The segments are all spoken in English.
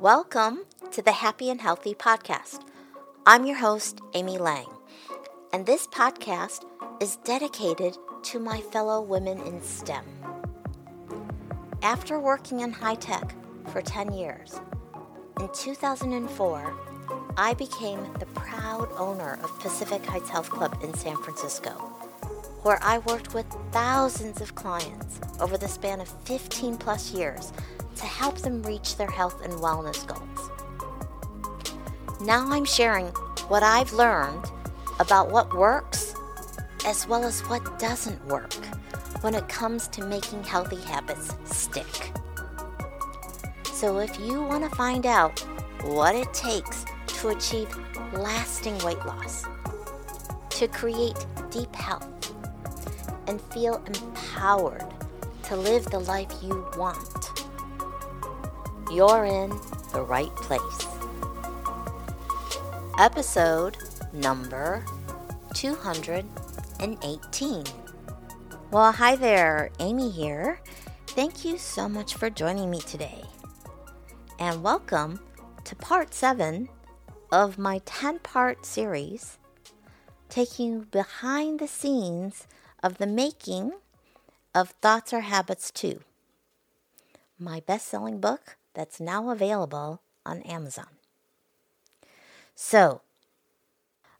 Welcome to the Happy and Healthy Podcast. I'm your host, Amy Lang, and this podcast is dedicated to my fellow women in STEM. After working in high tech for 10 years, in 2004, I became the proud owner of Pacific Heights Health Club in San Francisco, where I worked with thousands of clients over the span of 15 plus years to help them reach their health and wellness goals. Now I'm sharing what I've learned about what works as well as what doesn't work when it comes to making healthy habits stick. So if you want to find out what it takes to achieve lasting weight loss, to create deep health, and feel empowered to live the life you want, you're in the right place. Episode number 218. Well, hi there, Amy here. Thank you so much for joining me today. And welcome to part 7 of my 10 part series, taking you behind the scenes of the making of Thoughts Are Habits Too, my best selling book that's now available on Amazon. So,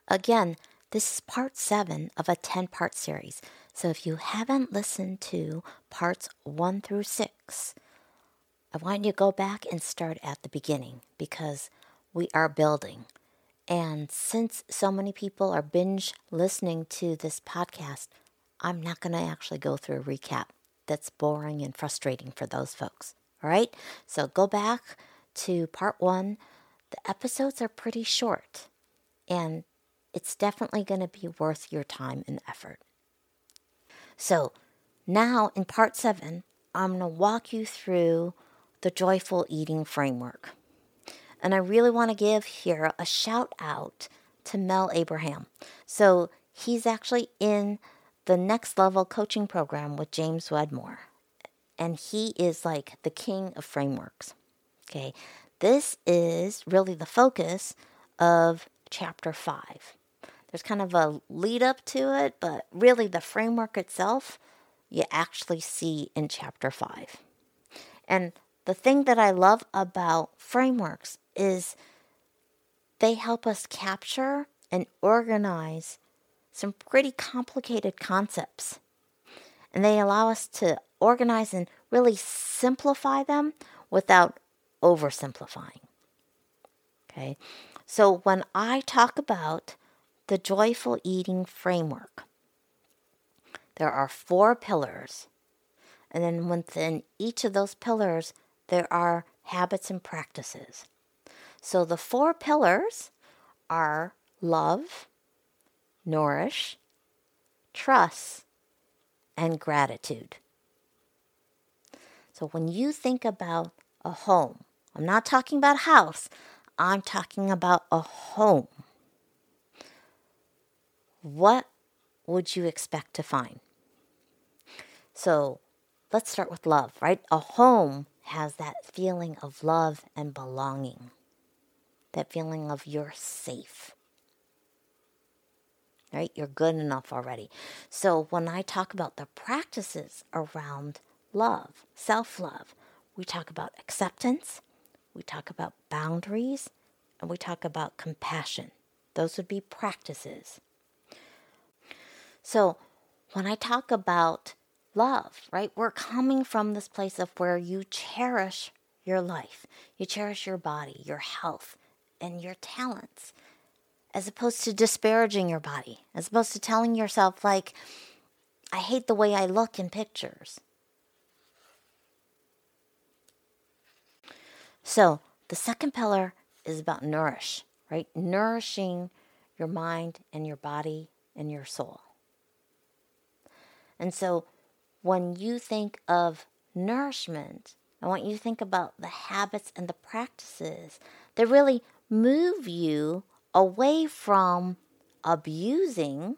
again, this is part 7 of a 10 part series. So, if you haven't listened to parts 1 through 6, I want you to go back and start at the beginning because we are building. And since so many people are binge listening to this podcast, I'm not going to actually go through a recap. That's boring and frustrating for those folks. All right? So go back to part one. The episodes are pretty short, and it's definitely going to be worth your time and effort. So now in part seven, I'm going to walk you through the joyful eating framework. And I really want to give here a shout out to Mel Abraham. So he's actually in the next level coaching program with James Wedmore. And he is like the king of frameworks. Okay. This is really the focus of chapter five. There's kind of a lead up to it, but really the framework itself you actually see in chapter five. And the thing that I love about frameworks is they help us capture and organize some pretty complicated concepts. And they allow us to organize and really simplify them without oversimplifying. Okay, so when I talk about the joyful eating framework, there are four pillars. And then within each of those pillars, there are habits and practices. So the four pillars are love, nourish, trust, and gratitude. So when you think about a home, I'm not talking about house, I'm talking about a home. What would you expect to find? So let's start with love, right? A home has that feeling of love and belonging, that feeling of you're safe. Right? You're good enough already. So when I talk about the practices around love, self love, we talk about acceptance, we talk about boundaries, and we talk about compassion. Those would be practices. So when I talk about love, right? We're coming from this place of where you cherish your life, you cherish your body, your health, and your talents, as opposed to disparaging your body, as opposed to telling yourself, like, I hate the way I look in pictures. So, the second pillar is about nourish, right? Nourishing your mind and your body and your soul. And so, when you think of nourishment, I want you to think about the habits and the practices that really move you away from abusing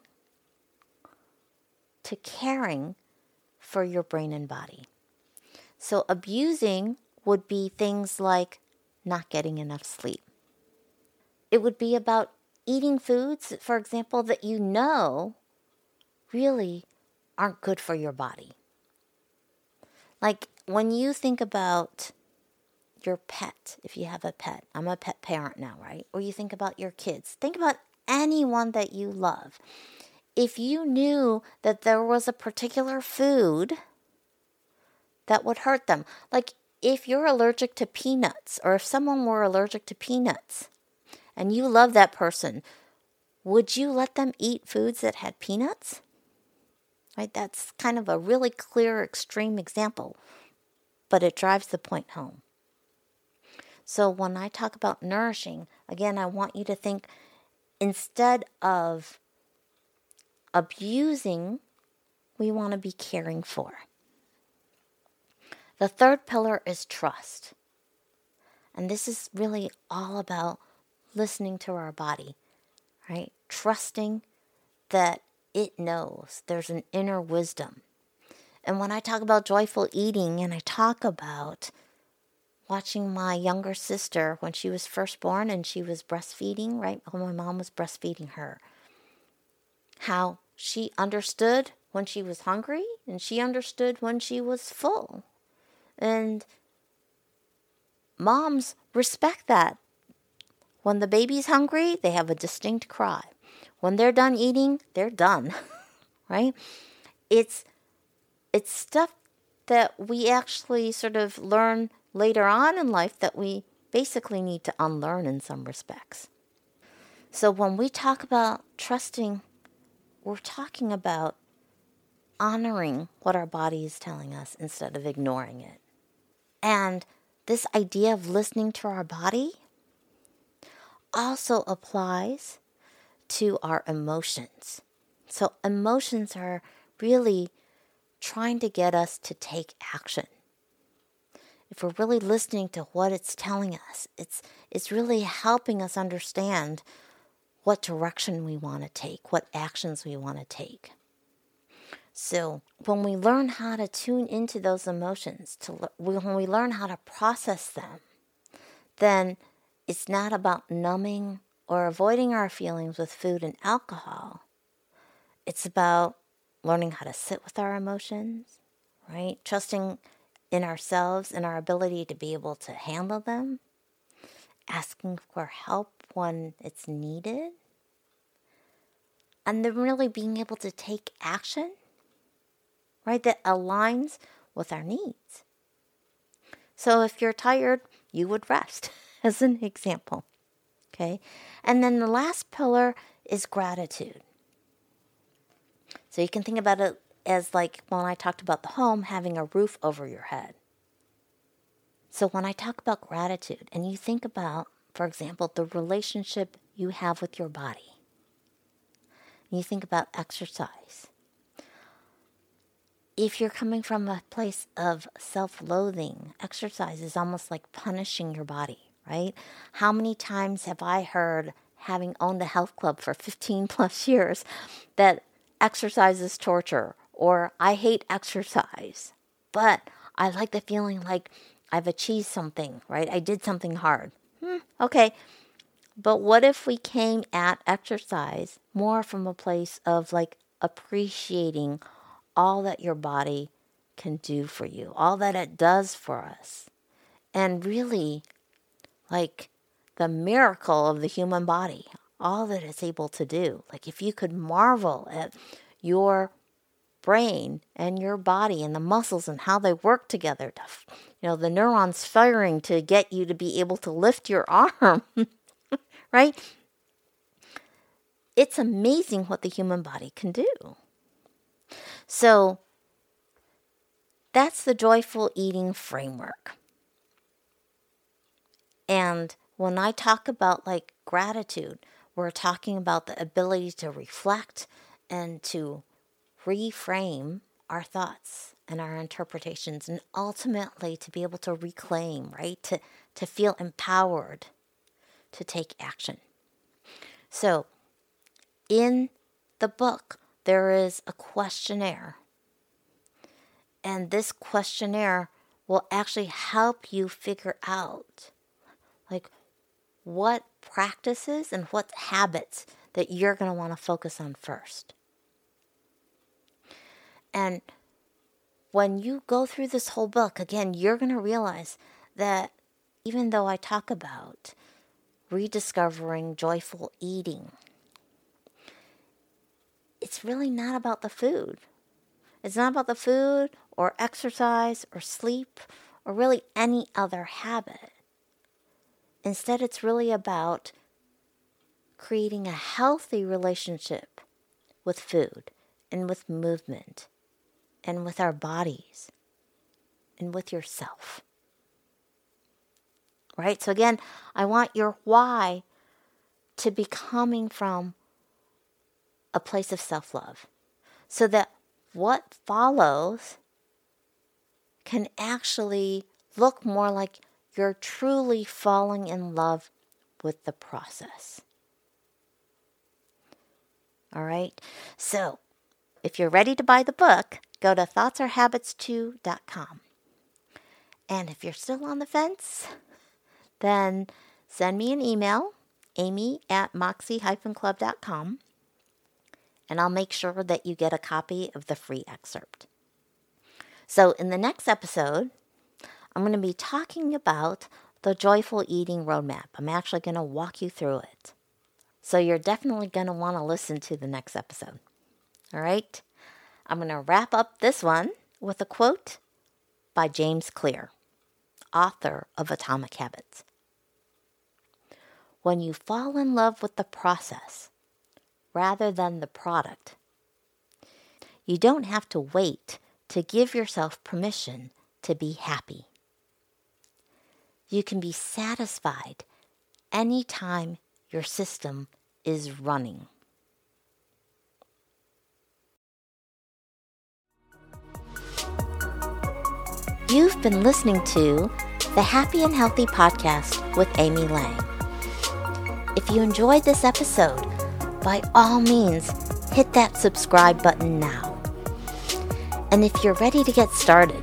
to caring for your brain and body. So, abusing would be things like not getting enough sleep. It would be about eating foods, for example, that you know really aren't good for your body. Like when you think about your pet, if you have a pet, I'm a pet parent now, right? Or you think about your kids, think about anyone that you love. If you knew that there was a particular food that would hurt them, like if you're allergic to peanuts, or if someone were allergic to peanuts and you love that person, would you let them eat foods that had peanuts? Right? That's kind of a really clear, extreme example, but it drives the point home. So when I talk about nourishing, again, I want you to think instead of abusing, we want to be caring for. The third pillar is trust. And this is really all about listening to our body, right? Trusting that it knows there's an inner wisdom. And when I talk about joyful eating and I talk about watching my younger sister when she was first born and she was breastfeeding, right? When my mom was breastfeeding her. How she understood when she was hungry and she understood when she was full. And moms respect that. When the baby's hungry, they have a distinct cry. When they're done eating, they're done. right? It's it's stuff that we actually sort of learn later on in life that we basically need to unlearn in some respects. So when we talk about trusting, we're talking about honoring what our body is telling us instead of ignoring it. And this idea of listening to our body also applies to our emotions. So, emotions are really trying to get us to take action if we're really listening to what it's telling us, it's it's really helping us understand what direction we want to take, what actions we want to take. So, when we learn how to tune into those emotions, to when we learn how to process them, then it's not about numbing or avoiding our feelings with food and alcohol. It's about learning how to sit with our emotions, right? Trusting in ourselves and our ability to be able to handle them, asking for help when it's needed, and then really being able to take action, right, that aligns with our needs. So if you're tired, you would rest, as an example. Okay? And then the last pillar is gratitude. So you can think about it as like when I talked about the home, having a roof over your head. So when I talk about gratitude, and you think about, for example, the relationship you have with your body, you think about exercise. If you're coming from a place of self loathing, exercise is almost like punishing your body, right? How many times have I heard, having owned a health club for 15 plus years, that exercise is torture or I hate exercise, but I like the feeling like I've achieved something, right? I did something hard. Hmm, okay. But what if we came at exercise more from a place of like appreciating all that your body can do for you, all that it does for us, and really like the miracle of the human body, all that it's able to do. Like if you could marvel at your brain and your body and the muscles and how they work together to, you know, the neurons firing to get you to be able to lift your arm, right? It's amazing what the human body can do. So, that's the joyful eating framework. And when I talk about like gratitude, we're talking about the ability to reflect and to reframe our thoughts and our interpretations and ultimately to be able to reclaim, right? To, to feel empowered to take action. So, in the book, there is a questionnaire. And this questionnaire will actually help you figure out like what practices and what habits that you're going to want to focus on first. And when you go through this whole book, again, you're going to realize that even though I talk about rediscovering joyful eating, it's really not about the food. It's not about the food or exercise or sleep or really any other habit. Instead, it's really about creating a healthy relationship with food and with movement and with our bodies and with yourself. Right? So, again, I want your why to be coming from a place of self love so that what follows can actually look more like you're truly falling in love with the process. All right. So, if you're ready to buy the book, go to thoughtsarehabitstoo.com. And if you're still on the fence, then send me an email, amy at moxie-club.com, and I'll make sure that you get a copy of the free excerpt. So, in the next episode, I'm going to be talking about the Joyful Eating Roadmap. I'm actually going to walk you through it. So you're definitely going to want to listen to the next episode. All right? I'm going to wrap up this one with a quote by James Clear, author of Atomic Habits. When you fall in love with the process rather than the product, you don't have to wait to give yourself permission to be happy. You can be satisfied anytime your system is running. You've been listening to the Happy and Healthy Podcast with Amy Lang. If you enjoyed this episode, by all means, hit that subscribe button now. And if you're ready to get started,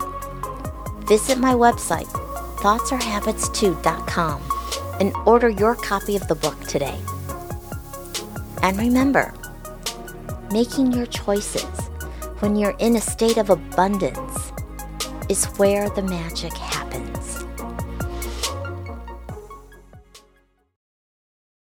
visit my website, thoughtsarehabitstoo.com, and order your copy of the book today. And remember, making your choices when you're in a state of abundance is where the magic.